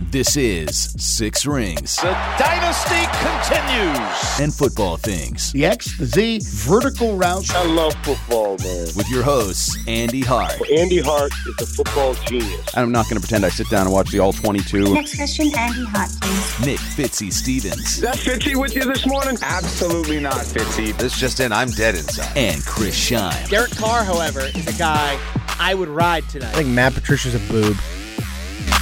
This is Six Rings The dynasty continues. and Football Things The X, the Z, vertical route. I love football, man. with your hosts, Andy Hart, Andy Hart is a football genius. I'm not going to pretend I sit down and watch the all 22. Next question, Andy Hart, please. Nick Fitzy Stevens, Is that Fitzy with you this morning? Absolutely not, Fitzy. This just in, I'm dead inside. and Chris Shine. Derek Carr, however, is a guy I would ride tonight. I think Matt Patricia's a boob.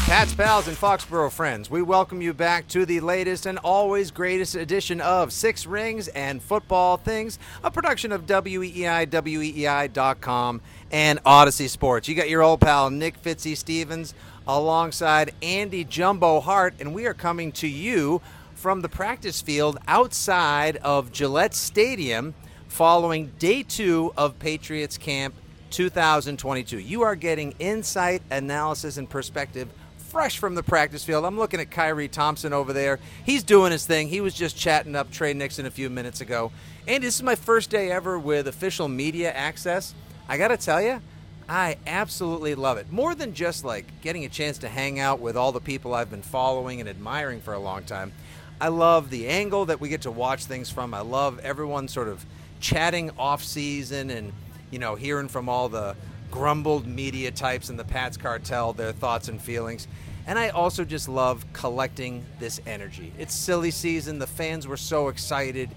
Pats, pals, and Foxborough friends, we welcome you back to the latest and always greatest edition of Six Rings and Football Things, a production of WEEI, WEEI.com, and Audacy Sports. You got your old pal Nick Fitzy Stevens alongside Andy Jumbo Hart, and we are coming to you from the practice field outside of Gillette Stadium following day two of Patriots Camp 2022. You are getting insight, analysis, and perspective fresh from the practice field. I'm looking at Kyrie Thompson over there. He's doing his thing. He was just chatting up Tre Nixon a few minutes ago. And this is my first day ever with official media access. I got to tell you, I absolutely love it. More than just like getting a chance to hang out with all the people I've been following and admiring for a long time. I love the angle that we get to watch things from. I love everyone sort of chatting off season and you know hearing from all the grumbled media types in the Pats cartel their thoughts and feelings. And I also just love collecting this energy. It's silly season. The fans were so excited.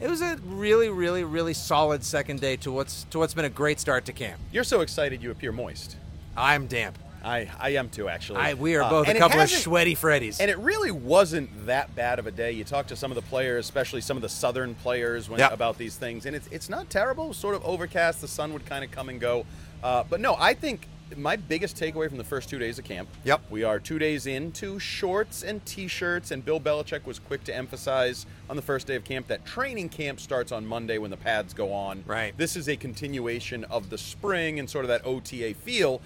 It was a really, really, really solid second day to what's to what's been a great start to camp. You're so excited you appear moist. I'm damp. I, I am too, actually. I, we are Uh, both a couple of sweaty Freddies. And it really wasn't that bad of a day. You talk to some of the players, especially some of the southern players, when, Yep. about these things, and it's it's not terrible. Sort of overcast. The sun would kind of come and go. Uh, but no, I think my biggest takeaway from the first two days of camp. Yep. We are two days into shorts and t-shirts, and Bill Belichick was quick to emphasize on the first day of camp that training camp starts on Monday when the pads go on. Right. This is a continuation of the spring and sort of that OTA feel,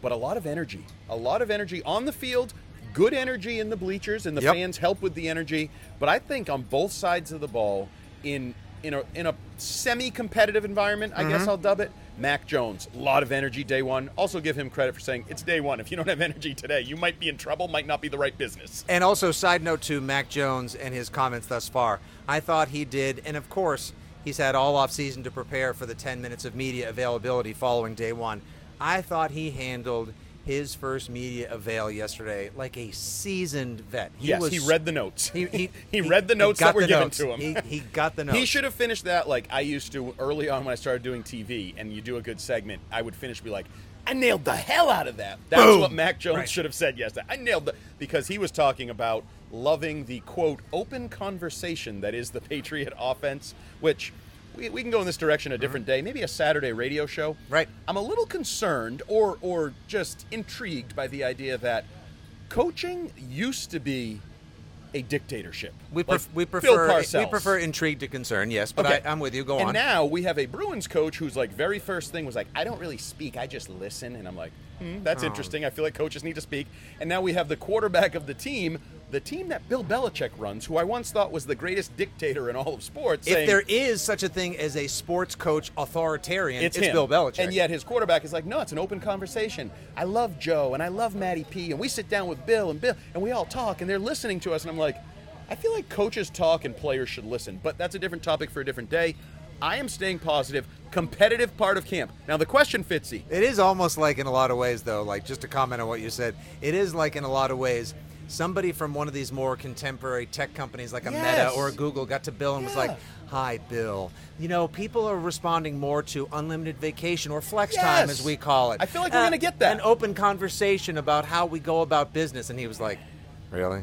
but a lot of energy. A lot of energy on the field, good energy in the bleachers, and the Yep. fans help with the energy. But I think on both sides of the ball, in in a in a semi-competitive environment, I Mm-hmm. guess I'll dub it. Mac Jones, a lot of energy day one. Also give him credit for saying it's day one. If you don't have energy today, you might be in trouble. Might not be the right business. And also, side note to Mac Jones and his comments thus far. I thought he did, and of course, he's had all off season to prepare for the 10 minutes of media availability following day one. I thought he handled his first media avail yesterday like a seasoned vet. He yes, was, he read the notes. He, he, he read the notes that were given notes. to him. He, he got the notes. He should have finished that like I used to early on when I started doing TV, and you do a good segment. I would finish be like, "I nailed the hell out of that." That's Boom. what Mac Jones Right. should have said yesterday. I nailed the because he was talking about loving the quote open conversation that is the Patriot offense, which. We, we can go in this direction a different day, maybe a Saturday radio show. Mm-hmm. Right. I'm a little concerned or or just intrigued by the idea that coaching used to be a dictatorship. we, Like we prefer we prefer intrigue to concern, yes, but Okay. I, I'm with you. Go and on. And now we have a Bruins coach who's like very first thing was like, I don't really speak, I just listen, and I'm like, hmm, that's Oh. interesting. I feel like coaches need to speak. And now we have the quarterback of the team, the team that Bill Belichick runs, who I once thought was the greatest dictator in all of sports. if saying, there is such a thing as a sports coach authoritarian, it's, it's. Bill Belichick. And yet his quarterback is like, no, it's an open conversation. I love Joe and I love Matty P. And we sit down with Bill and Bill and we all talk and they're listening to us. And I'm like, I feel like coaches talk and players should listen. But that's a different topic for a different day. I am staying positive. Competitive part of camp. Now the question, Fitzy. It is almost like in a lot of ways, though, like just to comment on what you said, it is like in a lot of ways, somebody from one of these more contemporary tech companies like a Meta or a Google got to Bill and was like, Hi, Bill. You know, people are responding more to unlimited vacation or flex time, as we call it. I feel like we're Uh, gonna get that. An open conversation about how we go about business. And he was like, Really?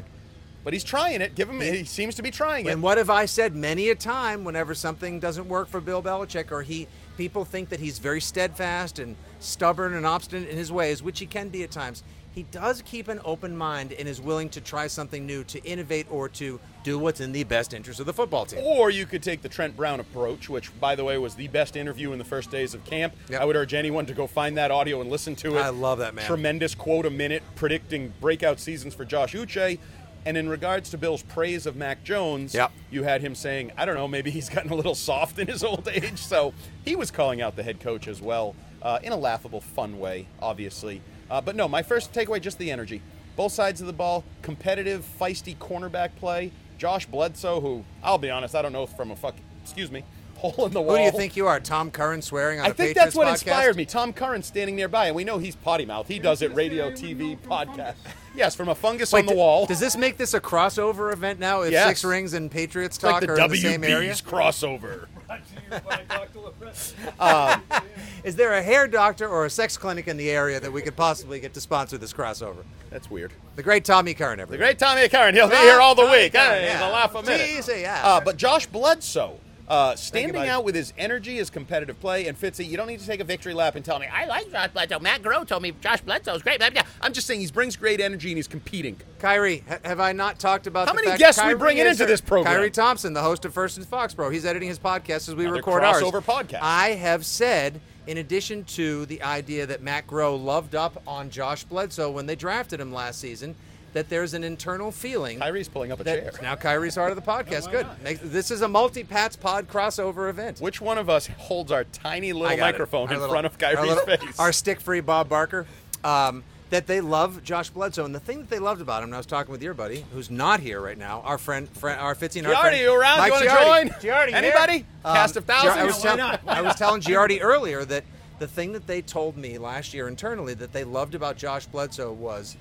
But he's trying it. Give him. He seems to be trying it. And what have I said many a time whenever something doesn't work for Bill Belichick or he people think that he's very steadfast and stubborn and obstinate in his ways, which he can be at times. He does keep an open mind and is willing to try something new, to innovate or to do what's in the best interest of the football team. Or you could take the Trent Brown approach, which, by the way, was the best interview in the first days of camp. Yep. I would urge anyone to go find that audio and listen to it. I love that, man. Tremendous quote a minute predicting breakout seasons for Josh Uche. And in regards to Bill's praise of Mac Jones, Yep. you had him saying, I don't know, maybe he's gotten a little soft in his old age. So he was calling out the head coach as well uh, in a laughable, fun way, obviously. Uh, but no, my first takeaway just the energy. Both sides of the ball, competitive, feisty cornerback play. Josh Bledsoe, who I'll be honest, I don't know from a fuck, excuse me, hole in the wall. Who do you think you are, Tom Curran swearing on I a think Patriots that's what podcast? inspired me. Tom Curran standing nearby, and we know he's potty mouth. He does it radio, TV, podcast. Yes, from a fungus Wait, on the d- wall. Does this make this a crossover event now? If Yes. Six Rings and Patriots It's like the are in the same area? WB's crossover. Is there a hair doctor or a sex clinic in the area that we could possibly get to sponsor this crossover? That's weird. The great Tommy Curran, The great Tommy Curran. He'll be here all the Tommy week. Curran, Hey, yeah. the laugh a minute. Easy, yeah. Uh, but Josh Bledsoe, uh, standing out with his energy, his competitive play, and Fitzy, you don't need to take a victory lap and tell me, I like Josh Bledsoe. Matt Groh told me Josh Bledsoe's great. I'm just saying he brings great energy and he's competing. Kyrie, ha- have I not talked about How many guests we Kyrie bringing is into this program? Kyrie Thompson, the host of First and Foxborough. He's editing his podcast as we Another record ours. crossover podcast. I have said, in addition to the idea that Matt Groh loved up on Josh Bledsoe when they drafted him last season, that there's an internal feeling. Kyrie's pulling up a that chair. now Kyrie's part of the podcast. Good. Make- This is a multi-Pats pod crossover event. Which one of us holds our tiny little microphone in little- front of our Kyrie's little- face? Our stick-free Bob Barker. Um, that they love Josh Bledsoe, and the thing that they loved about him, and I was talking with your buddy, who's not here right now, our friend, friend our Fitzy and our Giardi, friend, you around? Mike You wanna join? Giardi, Anybody? there? Um, Cast of thousands? Giar- I was, Why tell- not? Why I was telling Giardi earlier that the thing that they told me last year internally that they loved about Josh Bledsoe was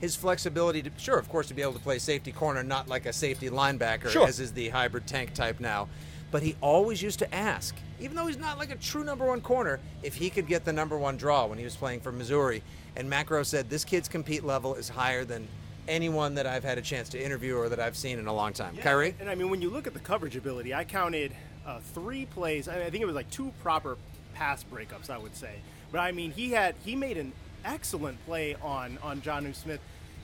his flexibility to, sure, of course, to be able to play safety corner, not like a safety linebacker, Sure. as is the hybrid tank type now. But he always used to ask, even though he's not like a true number one corner, if he could get the number one draw when he was playing for Missouri. And Matt Groh said, this kid's compete level is higher than anyone that I've had a chance to interview or that I've seen in a long time. Kyrie? And I mean, when you look at the coverage ability, I counted uh, three plays. I, I think it was like two proper pass breakups, I would say. But I mean, he had he made an excellent play on on Jonnu Smith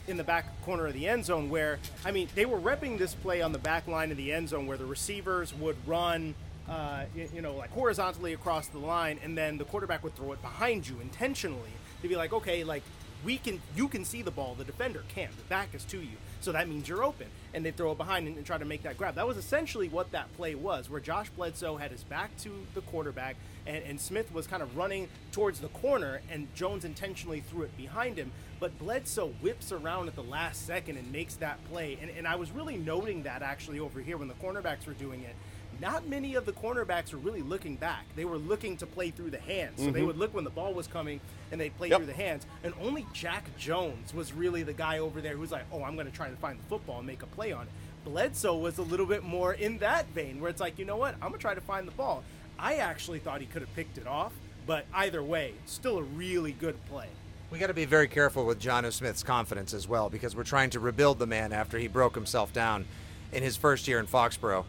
in the back corner of the end zone where I mean they were repping this play on the back line of the end zone where the receivers would run uh, you, you know like horizontally across the line and then the quarterback would throw it behind you intentionally to be like okay like we can you can see the ball the defender can't the back is to you. So that means you're open. And they throw it behind and, and try to make that grab. That was essentially what that play was where josh bledsoe had his back to the quarterback and, and smith was kind of running towards the corner and jones intentionally threw it behind him. But bledsoe whips around at the last second and makes that play. And, and i was really noting that actually over here when the cornerbacks were doing it not many of the cornerbacks were really looking back. They were looking to play through the hands. So they would look when the ball was coming and they'd play Mm-hmm. Yep. through the hands. And only Jack Jones was really the guy over there who was like, oh, I'm going to try to find the football and make a play on it. Bledsoe was a little bit more in that vein where it's like, you know what? I'm going to try to find the ball. I actually thought he could have picked it off, but either way, still a really good play. We got to be very careful with Jonnu Smith's confidence as well because we're trying to rebuild the man after he broke himself down in his first year in Foxborough.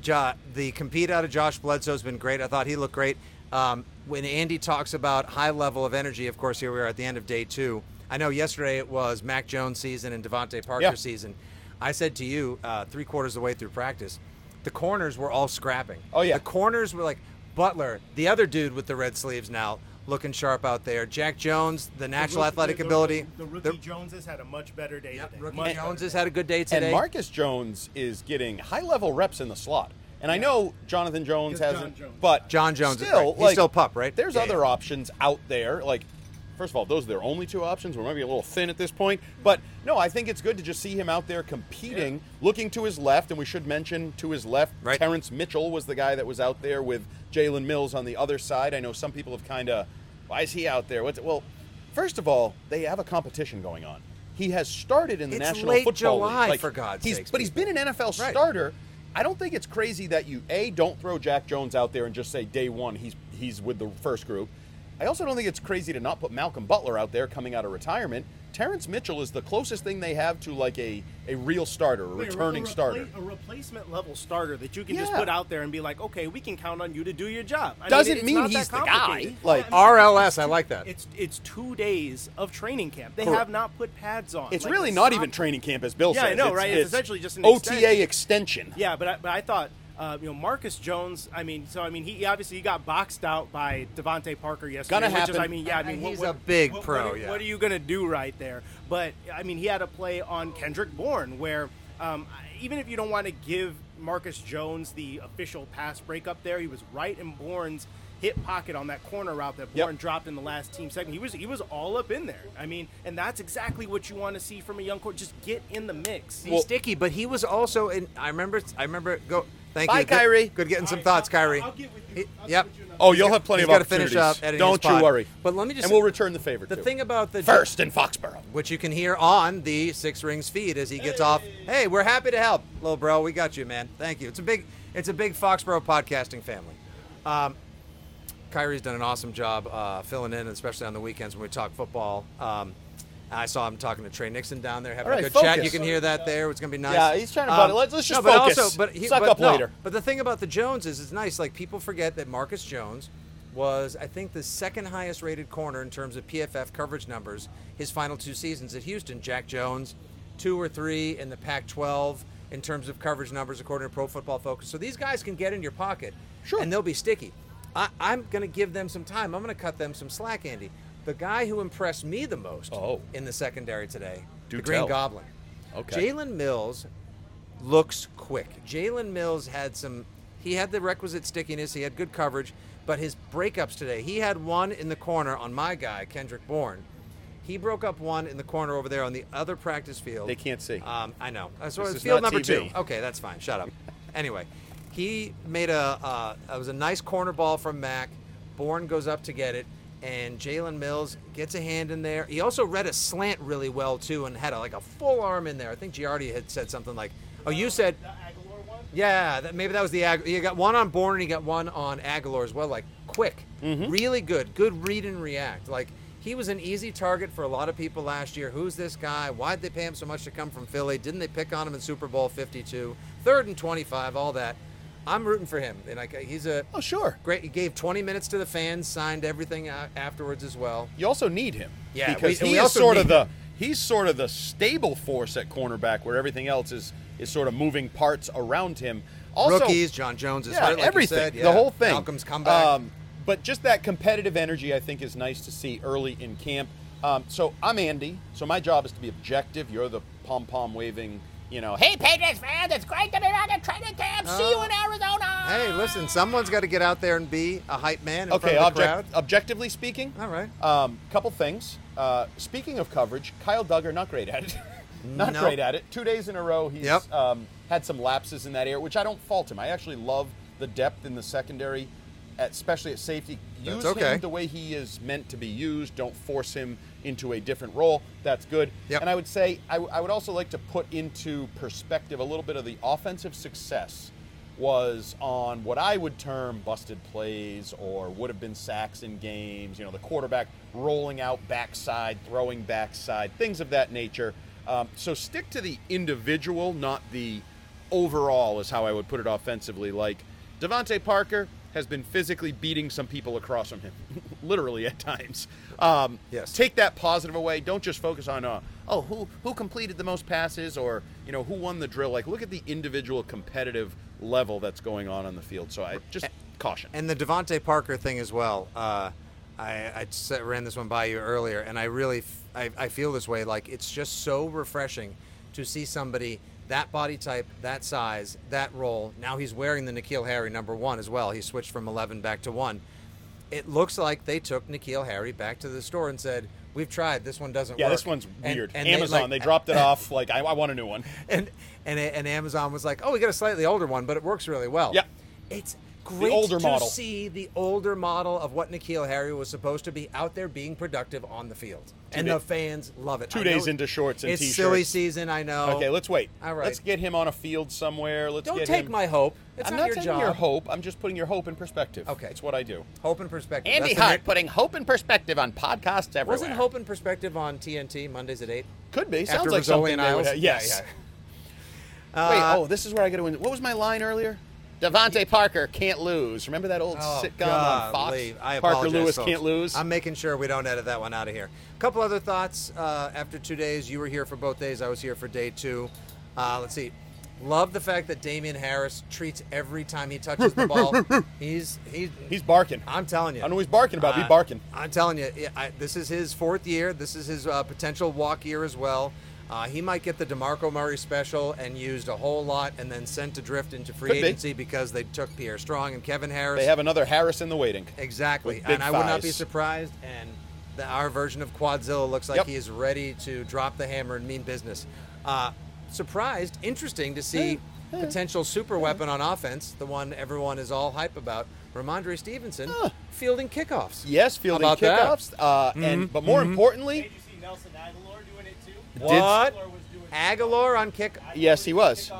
Jo- the compete out of Josh Bledsoe has been great. I thought he looked great. Um, when Andy talks about high level of energy, of course, here we are at the end of day two. I know yesterday it was Mac Jones season and DeVante Parker Yeah. season. I said to you uh, three quarters of the way through practice, the corners were all scrapping. Oh, yeah. The corners were like Butler, the other dude with the red sleeves now, looking sharp out there. Jack Jones, the natural rookie- athletic the- the- ability. The, rookie Joneses had a much better day Yep, today. rookie Much Jones has had a good day today. And Marcus Jones is getting high level reps in the slot. And I know Jonathan Jones It's John hasn't, Jones. but John Jones is still, right. He's like, still pup, right? There's Yeah, other yeah. options out there. Like, first of all, those are their only two options. We might be a little thin at this point, but no, I think it's good to just see him out there competing, looking to his left. And we should mention to his left, Right. Terrance Mitchell was the guy that was out there with Jalen Mills on the other side. I know some people have kind of, why is he out there? What's it? well? First of all, they have a competition going on. He has started in the It's National late Football July, League. for God's he's, sakes, But he's been an NFL Right. starter. I don't think it's crazy that you a don't throw Jack Jones out there and just say day one he's he's with the first group. I also don't think it's crazy to not put Malcolm Butler out there coming out of retirement. Terrance Mitchell is the closest thing they have to like a, a real starter, a Like returning a, repla- starter. A replacement level starter that you can just put out there and be like, okay, we can count on you to do your job. I Doesn't it's mean he's the guy. complicated. Like- I mean, RLS, I like that. It's it's two days of training camp. They Correct. have not put pads on. It's Like, really it's not even training camp, as Bill said. Yeah, says. I know, right? It's essentially just an OTA extension. extension. Yeah, but I, but I thought. Uh, you know Marcus Jones. I mean, so I mean, he obviously he got boxed out by DeVante Parker yesterday. Gonna which Is, happen. I mean, yeah, I mean, And what- he's what- a big what- pro, What are, yeah. what are you gonna do right there? But I mean, he had a play on Kendrick Bourne where um, even if you don't want to give Marcus Jones the official pass breakup there, he was right in Bourne's hit pocket on that corner route that Yep. Bourne dropped in the last team segment. He was he was all up in there. I mean, and that's exactly what you want to see from a young court. Just get in the mix. He's sticky, but he was also in. I remember. I remember. Go. Thank Bye, you, Good- Kyrie. Good, getting some thoughts, Kyrie. I'll get with you. He- I'll get yep. with you in Oh, you'll have plenty He's of gotta finish up editing Don't his you pod. worry. But let me just and we'll return the favor The too. thing about the first in Foxborough. which you can hear on the Six Rings feed as he gets off. Hey, we're happy to help, little bro. We got you, man. Thank you. It's a big, it's a big Foxborough podcasting family. Um, Kyrie's done an awesome job uh, filling in, especially on the weekends when we talk football. Um, I saw him talking to Tre Nixon down there, having All a right, good chat. You can hear that there. It's going to be nice. Yeah, he's trying to um, it. Let's- let's just no, but focus. Also, but he, Suck but up no, later. But the thing about the Joneses is it's nice. Like people forget that Marcus Jones was, I think, the second highest rated corner in terms of PFF coverage numbers his final two seasons at Houston. Jack Jones, two or three in the Pac-12 in terms of coverage numbers according to Pro Football Focus. So these guys can get in your pocket, Sure. and they'll be sticky. I, I'm going to give them some time. I'm going to cut them some slack, Andy. The guy who impressed me the most Oh. in the secondary today, Do the Green. Goblin. Okay. Jalen Mills looks quick. Jalen Mills had some. He had the requisite stickiness. He had good coverage, but his breakups today. He had one in the corner on my guy Kendrick Bourne. He broke up one in the corner over there on the other practice field. They can't see. Um, I know. So This field number TV. two. Okay, that's fine. Shut up. anyway, he made a. Uh, it was a nice corner ball from Mac. Bourne goes up to get it, and Jalen Mills gets a hand in there. He also read a slant really well too, and had a, like a full arm in there. I think Giardi had said something like, "Oh, you said." The Agholor one? Yeah, that, maybe that was the Ag- you got one on Bourne and you got one on Agholor as well. Like quick, mm-hmm. really good, good read and react. Like he was an easy target for a lot of people last year. Who's this guy? Why'd they pay him so much to come from Philly? Didn't they pick on him in Super Bowl 52? Third and 25, all that. I'm rooting for him, and like he's a oh, sure. great. He gave 20 minutes to the fans, signed everything afterwards as well. You also need him. Yeah, because we- he we is sort of the him. he's sort of the stable force at cornerback, where everything else is is sort of moving parts around him. Also, Rookies, John Jones is yeah, hurt, like everything, said. the whole thing. Malcolm's comeback. Um, but just that competitive energy, I think, is nice to see early in camp. Um, so I'm Andy. So my job is to be objective. You're the pom pom waving, you know, hey Patriots fans, it's great to be back at training camp. See you in Arizona. Hey, listen, someone's got to get out there and be a hype man in Okay, front of the object, objectively speaking. All right. Um, couple things. Uh, speaking of coverage, Kyle Dugger not great at it. not No. great at it. Two days in a row, he's Yep. um, had some lapses in that area, which I don't fault him. I actually love the depth in the secondary, at, especially at safety. Use okay. him the way he is meant to be used. Don't force him into a different role. That's good. Yep. And I would say I, w- I would also like to put into perspective a little bit of the offensive success was on what I would term busted plays or would have been sacks in games. You know, the quarterback rolling out backside, throwing backside, things of that nature. Um, so stick to the individual, not the overall, is how I would put it offensively. Like DeVante Parker has been physically beating some people across from him, literally at times. Um, Yes. Take that positive away. Don't just focus on, uh, oh, who who completed the most passes or you know who won the drill. Like look at the individual competitive level that's going on on the field. So I just caution. And the DeVante Parker thing as well. Uh, I, I ran this one by you earlier, and I really f- I, I feel this way. Like it's just so refreshing to see somebody that body type, that size, that role. Now he's wearing the N'Keal Harry number one as well. He switched from 11 back to one. It looks like they took N'Keal Harry back to the store and said, "We've tried. This one doesn't work. yeah, work." this one's And- weird. and Amazon, like- they, dropped it off. Like I, I want a new one. and and and Amazon was like, "Oh, we got a slightly older one, but it works really well." Yep. It's great older to model. see the older model of what N'Keal Harry was supposed to be out there being productive on the field, and day- the fans love it. two I days into shorts and it's t-shirts. silly season. I know. Okay, let's wait. All right. Let's get him on a field somewhere. Let's Don't get take him- my hope. It's I'm not, not your taking job. your hope. I'm just putting your hope in perspective. Okay. It's what I do. Hope and perspective. Andy That's Hart putting hope and perspective on podcasts everywhere. wasn't Hope and Perspective on TNT Mondays at eight. Could be. After Sounds like Rizzoli something and Isles? Yeah, Yes. yeah. Wait. Uh, Oh, this is where I got to win. What was my line earlier? DeVante Parker can't lose. Remember that old Oh, sitcom on Fox? I Parker Lewis folks. can't lose. I'm making sure we don't edit that one out of here. A couple other thoughts. Uh, after two days, you were here for both days. I was here for day two. Uh, let's see. Love the fact that Damien Harris treats every time he touches the ball. He's he's He's barking. I'm telling you. I know he's barking about. Uh, Be barking. I'm telling you, I, this is his fourth year. This is his uh, potential walk year as well. Uh, he might get the DeMarco Murray special and used a whole lot and then sent adrift into free Could be. agency because they took Pierre Strong and Kevin Harris. They have another Harris in the waiting. Exactly. With big And I would not be thighs. surprised. And the, our version of Quadzilla looks like Yep. he is ready to drop the hammer and mean business. Uh, surprised, interesting to see potential super weapon on offense, the one everyone is all hype about, Rhamondre Stevenson, fielding kickoffs. Yes, fielding How about that? kickoffs. Uh, and Mhm, but more mhm. importantly, Did you see Nelson Agholor doing it too? Did- What? Agholor on kick. yes, he was.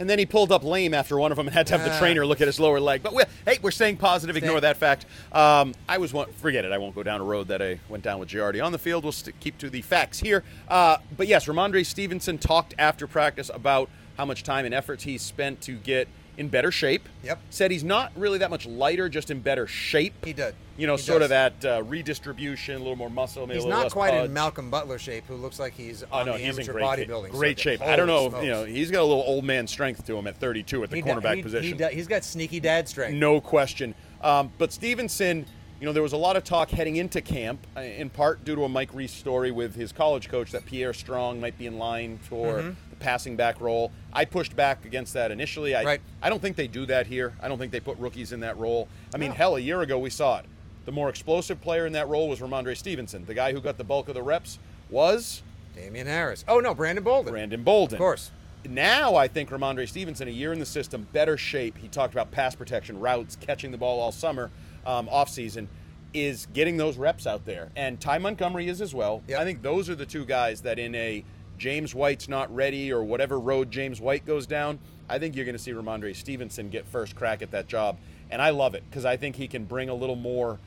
And then he pulled up lame after one of them and had to have the Ah. trainer look at his lower leg. But we hey, we're staying positive. Ignore that fact. Um, I was one, forget it. I won't go down a road that I went down with Giardi on the field. We'll st- keep to the facts here. Uh, but yes, Rhamondre Stevenson talked after practice about how much time and effort he spent to get in better shape. Yep. Said he's not really that much lighter, just in better shape. He did. You know, He sort of that uh, redistribution, a little more muscle, maybe He's not quite in. Malcolm Butler shape, who looks like he's Oh on no, the he's in amateur great, bodybuilding. great circuit. shape. I don't know, Holy if, you know, he's got a little old man strength to him at 32 at the He cornerback he- position. He he's got sneaky dad strength. No question. Um, but Stevenson, you know, there was a lot of talk heading into camp, uh, in part due to a Mike Reiss story with his college coach that Pierre Strong might be in line for Mhm. Passing back role. I pushed back against that initially. I, Right. I don't think they do that here. I don't think they put rookies in that role. I mean, No. hell, a year ago we saw it. The more explosive player in that role was Rhamondre Stevenson. The guy who got the bulk of the reps was Damien Harris. Oh no, Brandon Bolden. Brandon Bolden. Of course. Now I think Rhamondre Stevenson, a year in the system, better shape. He talked about pass protection, routes, catching the ball all summer, um, off season, is getting those reps out there. And Ty Montgomery is as well. I think those are the two guys that in a James White's not ready or whatever road James White goes down, I think you're going to see Rhamondre Stevenson get first crack at that job. And I love it because I think he can bring a little more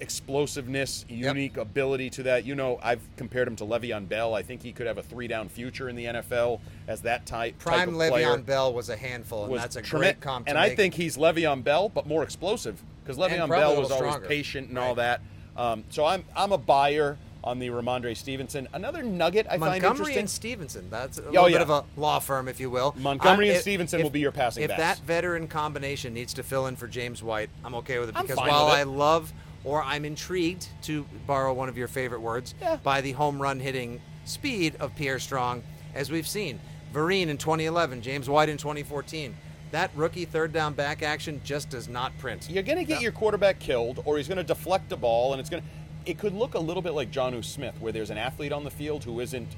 explosiveness, unique ability to that. You know, I've compared him to Le'Veon Bell. I think he could have a three-down future in the NFL as that type. Prime type Le'Veon player. Bell was a handful, and Was that's a tremen- great comp. to And I think he's Le'Veon Bell, but more explosive because Le'Veon Bell was always patient and all that. Um, so I'm I'm a buyer on the Rhamondre Stevenson. Another nugget I find Montgomery interesting. and Stevenson. That's a Oh, little yeah. bit of a law firm, if you will. Montgomery I'm- and if- Stevenson if- will be your passing If backs. that veteran combination needs to fill in for James White, I'm okay with it because while. I love or I'm intrigued to borrow one of your favorite words by the home run hitting speed of Pierre Strong, as we've seen. Vereen in 2011, James White in 2014. That rookie third down back action just does not print. You're going to get your quarterback killed, or he's going to deflect a ball, and it's going to. It could look a little bit like Jonnu Smith, where there's an athlete on the field who isn't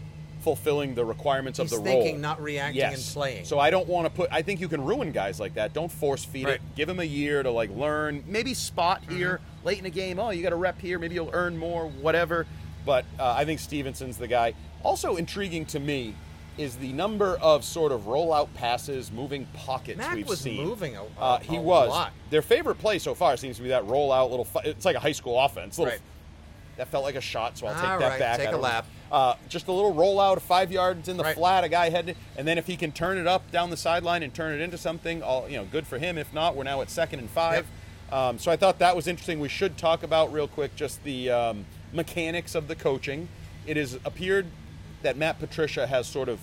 fulfilling the requirements He's of the thinking, role. not reacting yes. and playing. So I don't want to put. I think you can ruin guys like that. Don't force feed Right. it. Give him a year to like learn. Maybe spot here Mm-hmm. late in a game. Oh, you got a rep here. Maybe you'll earn more. Whatever. But uh, I think Stevenson's the guy. Also intriguing to me is the number of sort of rollout passes, moving pockets Mac we've was seen. moving a- Uh, he a was. lot. Their favorite play so far seems to be that rollout little. Fi- it's like a high school offense. Little, Right. That felt like a shot, so I'll take All that right, back. take a lap. Uh, just a little rollout, five yards in the Right. flat, a guy headed, and then if he can turn it up down the sideline and turn it into something, all you know, good for him. If not, we're now at second and five. Um, so I thought that was interesting. We should talk about real quick just the um, mechanics of the coaching. It has appeared that Matt Patricia has sort of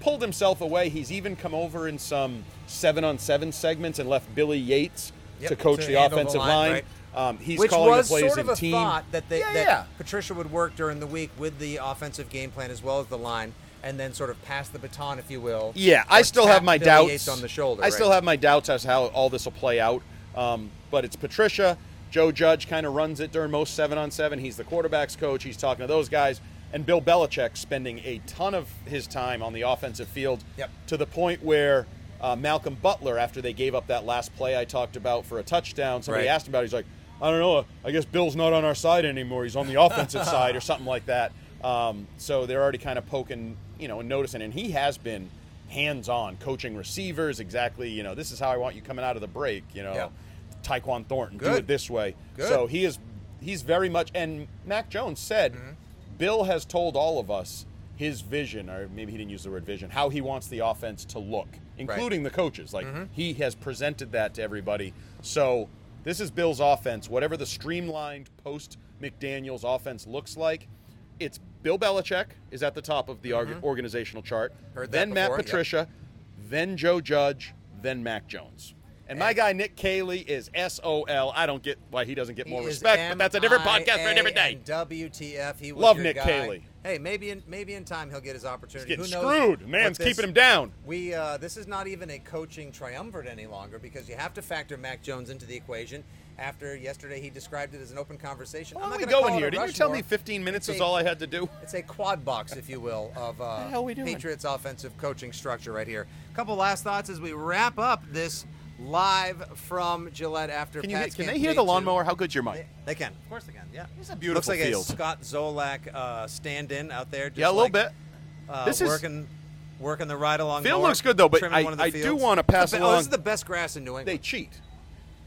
pulled himself away. He's even come over in some seven-on-seven segments and left Billy Yates Yep, to coach to the offensive line, line. right. Um, he's Which calling was the plays sort of a team. thought that they Yeah, that yeah. Patricia would work during the week with the offensive game plan as well as the line, and then sort of pass the baton, if you will. Yeah, I still have my Billy doubts Yates on the shoulder. I still have my doubts as how all this will play out. Um, but it's Patricia. Joe Judge kind of runs it during most seven on seven. He's the quarterbacks coach. He's talking to those guys. And Bill Belichick spending a ton of his time on the offensive field Yep. to the point where uh, Malcolm Butler, after they gave up that last play I talked about for a touchdown, somebody Right. asked him about it. He's like, I don't know. I guess Bill's not on our side anymore. He's on the offensive side or something like that. Um, so they're already kind of poking, you know, and noticing. And he has been hands-on, coaching receivers. Exactly, you know, this is how I want you coming out of the break. You know, Yeah. Tyquan Thornton, do it this way. Good. So he is, he's very much. And Mac Jones said, Mm-hmm. Bill has told all of us his vision, or maybe he didn't use the word vision, how he wants the offense to look, including the coaches. Like Mm-hmm. he has presented that to everybody. So this is Bill's offense. Whatever the streamlined post McDaniels' offense looks like, it's Bill Belichick is at the top of the org- organizational chart. Mm-hmm. Then Matt before, yep. Patricia, then Joe Judge, then Mac Jones. And my guy Nick Caley is SOL. I don't get why he doesn't get more respect, but that's a different podcast for a different day. WTF? He was Love Nick guy. Caley. Hey, maybe in maybe in time he'll get his opportunity. He's Who getting knows screwed. Man's this- keeping him down. We uh, this is not even a coaching triumvirate any longer because you have to factor Mac Jones into the equation. After yesterday, he described it as an open conversation. How I'm not we going here? Didn't you tell me 15 minutes is all I had to do? It's a quad box, if you will, of uh, hell we doing? Patriots offensive coaching structure right here. A couple last thoughts as we wrap up this live from Gillette after. Can you Pats can they hear the two. lawnmower? How good's your mic? They, they can, of course they can. Yeah, It's a beautiful Looks like field. a Scott Zolak uh, stand-in out there. Just Yeah, a little like, bit. Uh, This is- working, working the ride along. Field mower, looks good, though, but I- one of the I do fields. wanna pass The be- Oh, along- this is the best grass in New England. They cheat.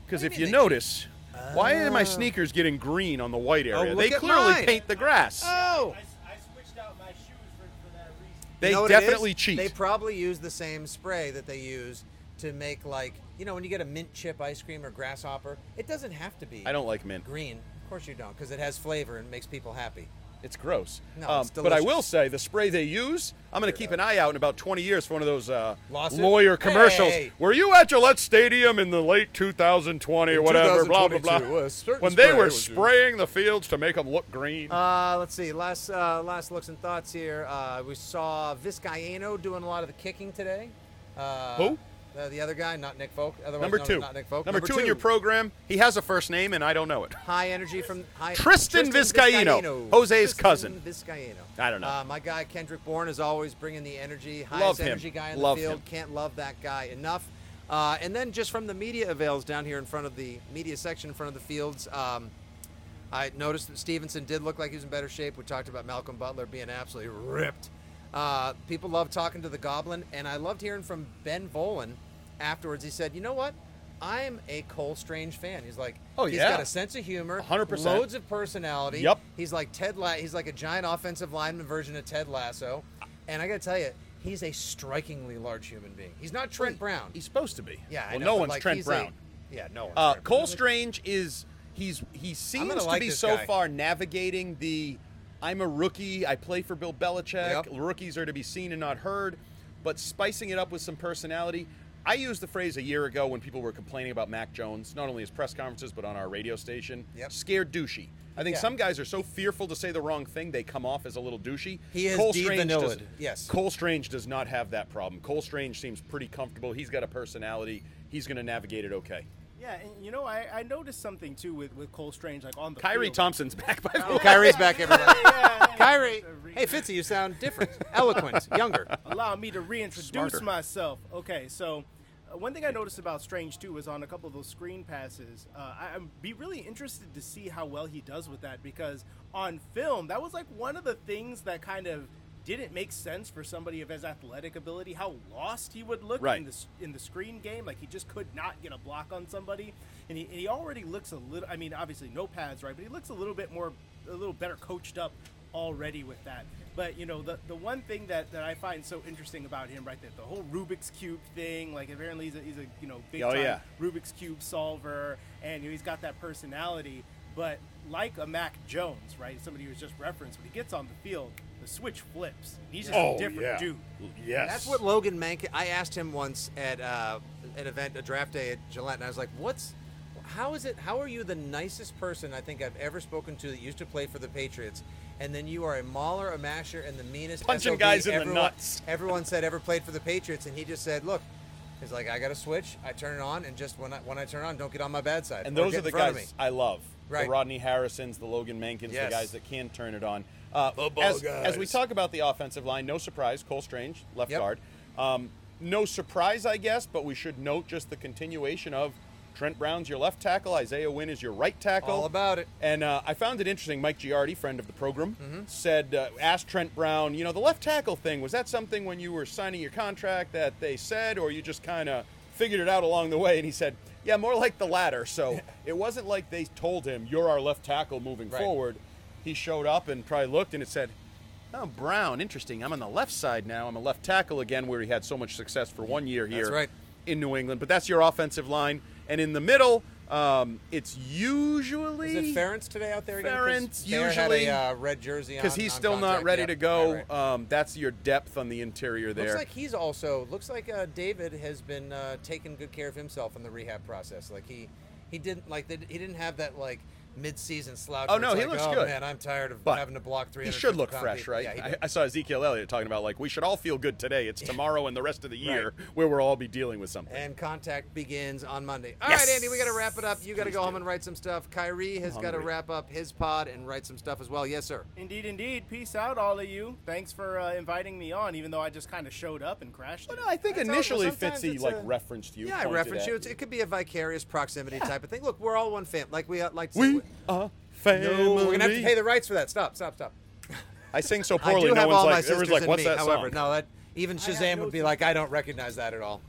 Because if you you mean they notice, why are my sneakers getting green on the white area? Oh, they clearly mine. paint the grass. oh. I switched out my shoes for, for that reason. They You know definitely cheat. They probably use the same spray that they use to make like you know when you get a mint chip ice cream or grasshopper. It doesn't have to be. I don't like mint. green. Of course you don't, because it has flavor and makes people happy. It's gross. No, Um, it's but I will say the spray they use, I'm going to keep an eye out in about 20 years for one of those uh, lawyer commercials. Hey! Were you at Gillette Stadium in the late 2020 or whatever, blah, blah, blah, when they were spraying the fields to make them look green? Uh, let's see. Last uh, last looks and thoughts here. Uh, we saw Vizcaino doing a lot of the kicking today. Uh, Who? Uh, the other guy, not Nick Folk. Otherwise Number two. Not Nick Folk. Number, two, in your program. He has a first name, and I don't know it. High energy from high, Tristan Vizcaino, Jose's Tristan cousin. Vizcaino. I don't know. Uh, my guy Kendrick Bourne is always bringing the energy. Love him. energy guy in Love the field. him. Can't love that guy enough. Uh, and then just from the media avails down here in front of the media section in front of the fields. Um, I noticed that Stevenson did look like he was in better shape. We talked about Malcolm Butler being absolutely ripped. Uh, people love talking to the Goblin, and I loved hearing from Ben Volin afterwards. He said, "You know what? I'm a Cole Strange fan." He's like, Oh, he's yeah. He's got a sense of humor, 100%. loads of personality. Yep. He's like Ted. La- he's like a giant offensive lineman version of Ted Lasso, and I got to tell you, he's a strikingly large human being. He's not Trent Brown. He's supposed to be. yeah, I Well, know, no one's like, Trent he's a- Brown. yeah, no one's Uh, Cole Brown. Strange is he's he seems like be so guy. far navigating the I'm a rookie, I play for Bill Belichick. Yep. Rookies are to be seen and not heard, but spicing it up with some personality. I used the phrase a year ago when people were complaining about Mac Jones, not only his press conferences but on our radio station. Yep. Scared douchey. I think Yeah. some guys are so fearful to say the wrong thing they come off as a little douchey. He is Cole Strange does, yes. Cole Strange does not have that problem. Cole Strange seems pretty comfortable. He's got a personality. He's going to navigate it okay. Yeah, and you know, I, I noticed something too with, with Cole Strange, like on the Kyrie field. Thompson's back by the Oh, way. Kyrie's back, everybody. Yeah, yeah, Kyrie, hey Fitzy, you sound different, eloquent, younger. allow me to reintroduce Smarter. myself. Okay, so uh, one thing I noticed about Strange too was on a couple of those screen passes. Uh, I, I'm be really interested to see how well he does with that because on film that was like one of the things that kind of didn't make sense for somebody of his athletic ability. How lost he would look Right. in the in the screen game, like he just could not get a block on somebody, and he, and he already looks a little. I mean, obviously no pads, right? But he looks a little bit more, a little better coached up already with that. But you know, the the one thing that, that I find so interesting about him, right, that the whole Rubik's cube thing, like apparently he's a, he's a you know big Oh, time yeah. Rubik's cube solver, and you know, he's got that personality. But like a Mac Jones, right, somebody who's just referenced, when he gets on the field, the switch flips. He's just Oh, a different yeah. dude. Yes. That's what Logan Mankin. I asked him once at uh, an event, a draft day at Gillette, and I was like, "What's, how is it? How are you the nicest person I think I've ever spoken to that used to play for the Patriots, and then you are a mauler, a masher, and the meanest Punching SOB guys in the everyone, nuts." Everyone said ever played for the Patriots, and he just said, "Look." He's like, I got a switch. I turn it on, and just when I when I turn it on, don't get on my bad side. And those are the in front of guys. I love. Right. The Rodney Harrisons, the Logan Mankins, Yes. the guys that can turn it on. Uh, as, as we talk about the offensive line, no surprise, Cole Strange, left Yep. guard. Um, no surprise, I guess, but we should note just the continuation of Trent Brown's your left tackle, Isaiah Wynn is your right tackle. All about it. And uh, I found it interesting. Mike Giardi, friend of the program, Mm-hmm. said, uh, asked Trent Brown, you know, the left tackle thing, was that something when you were signing your contract that they said, or you just kind of figured it out along the way? And he said, yeah, more like the latter. So it wasn't like they told him, you're our left tackle moving Right. forward. He showed up and probably looked and it said, oh, Brown, interesting. I'm on the left side now. I'm a left tackle again, where he had so much success for one year here That's right. in New England. But that's your offensive line. And in the middle, um, it's usually Is it Ferentz today out there Ferentz usually- had a uh, red jersey on because he's still not ready Yep. to go. Right, right. Um, that's your depth on the interior there. Looks like he's also looks like uh, David has been uh, taking good care of himself in the rehab process. Like he he didn't like they, he didn't have that like mid-season slouch. Oh no, he like, looks oh, good. Man, I'm tired of But having to block three. He should look fresh, right? Yeah, I. I saw Ezekiel Elliott talking about like we should all feel good today. It's tomorrow and the rest of the year where we'll all be dealing with something. And contact begins on Monday. All right, Yes. Andy, we got to wrap it up. You got to go home and write some stuff. Kyrie has got to wrap up his pod and write some stuff as well. Yes, sir. Indeed, indeed. Peace out, all of you. Thanks for uh, inviting me on, even though I just kind of showed up and crashed. But it. no, I think That's initially sometimes Fitzy like a- referenced you. Yeah, I pointed reference at you. It could be a vicarious proximity type of thing. Look, we're all one fam. Like we uh, like to We say, are family. no, we're gonna have to pay the rights for that. Stop, stop, stop. I sing so poorly. I poorly. do no have one's all my sisters everyone's like, in what's me. However, song? no, that even Shazam would be like, I don't recognize that at all.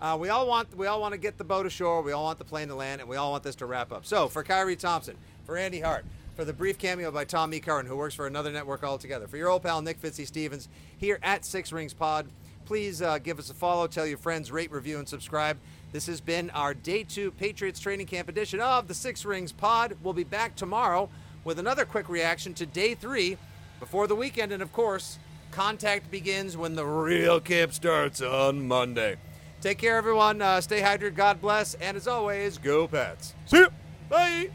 Uh, we all want we all want to get the boat ashore. We all want the plane to land, and we all want this to wrap up. So for Kyrie Thompson, for Andy Hart, for the brief cameo by Tom E. Curran, who works for another network altogether, for your old pal Nick Fitzy Stevens here at Six Rings Pod, please uh, give us a follow, tell your friends, rate, review, and subscribe. This has been our day two Patriots training camp edition of the Six Rings Pod. We'll be back tomorrow with another quick reaction to day three before the weekend, and of course, contact begins when the real camp starts on Monday. Take care, everyone. Uh, stay hydrated. God bless. And as always, go Pats. See you. Bye.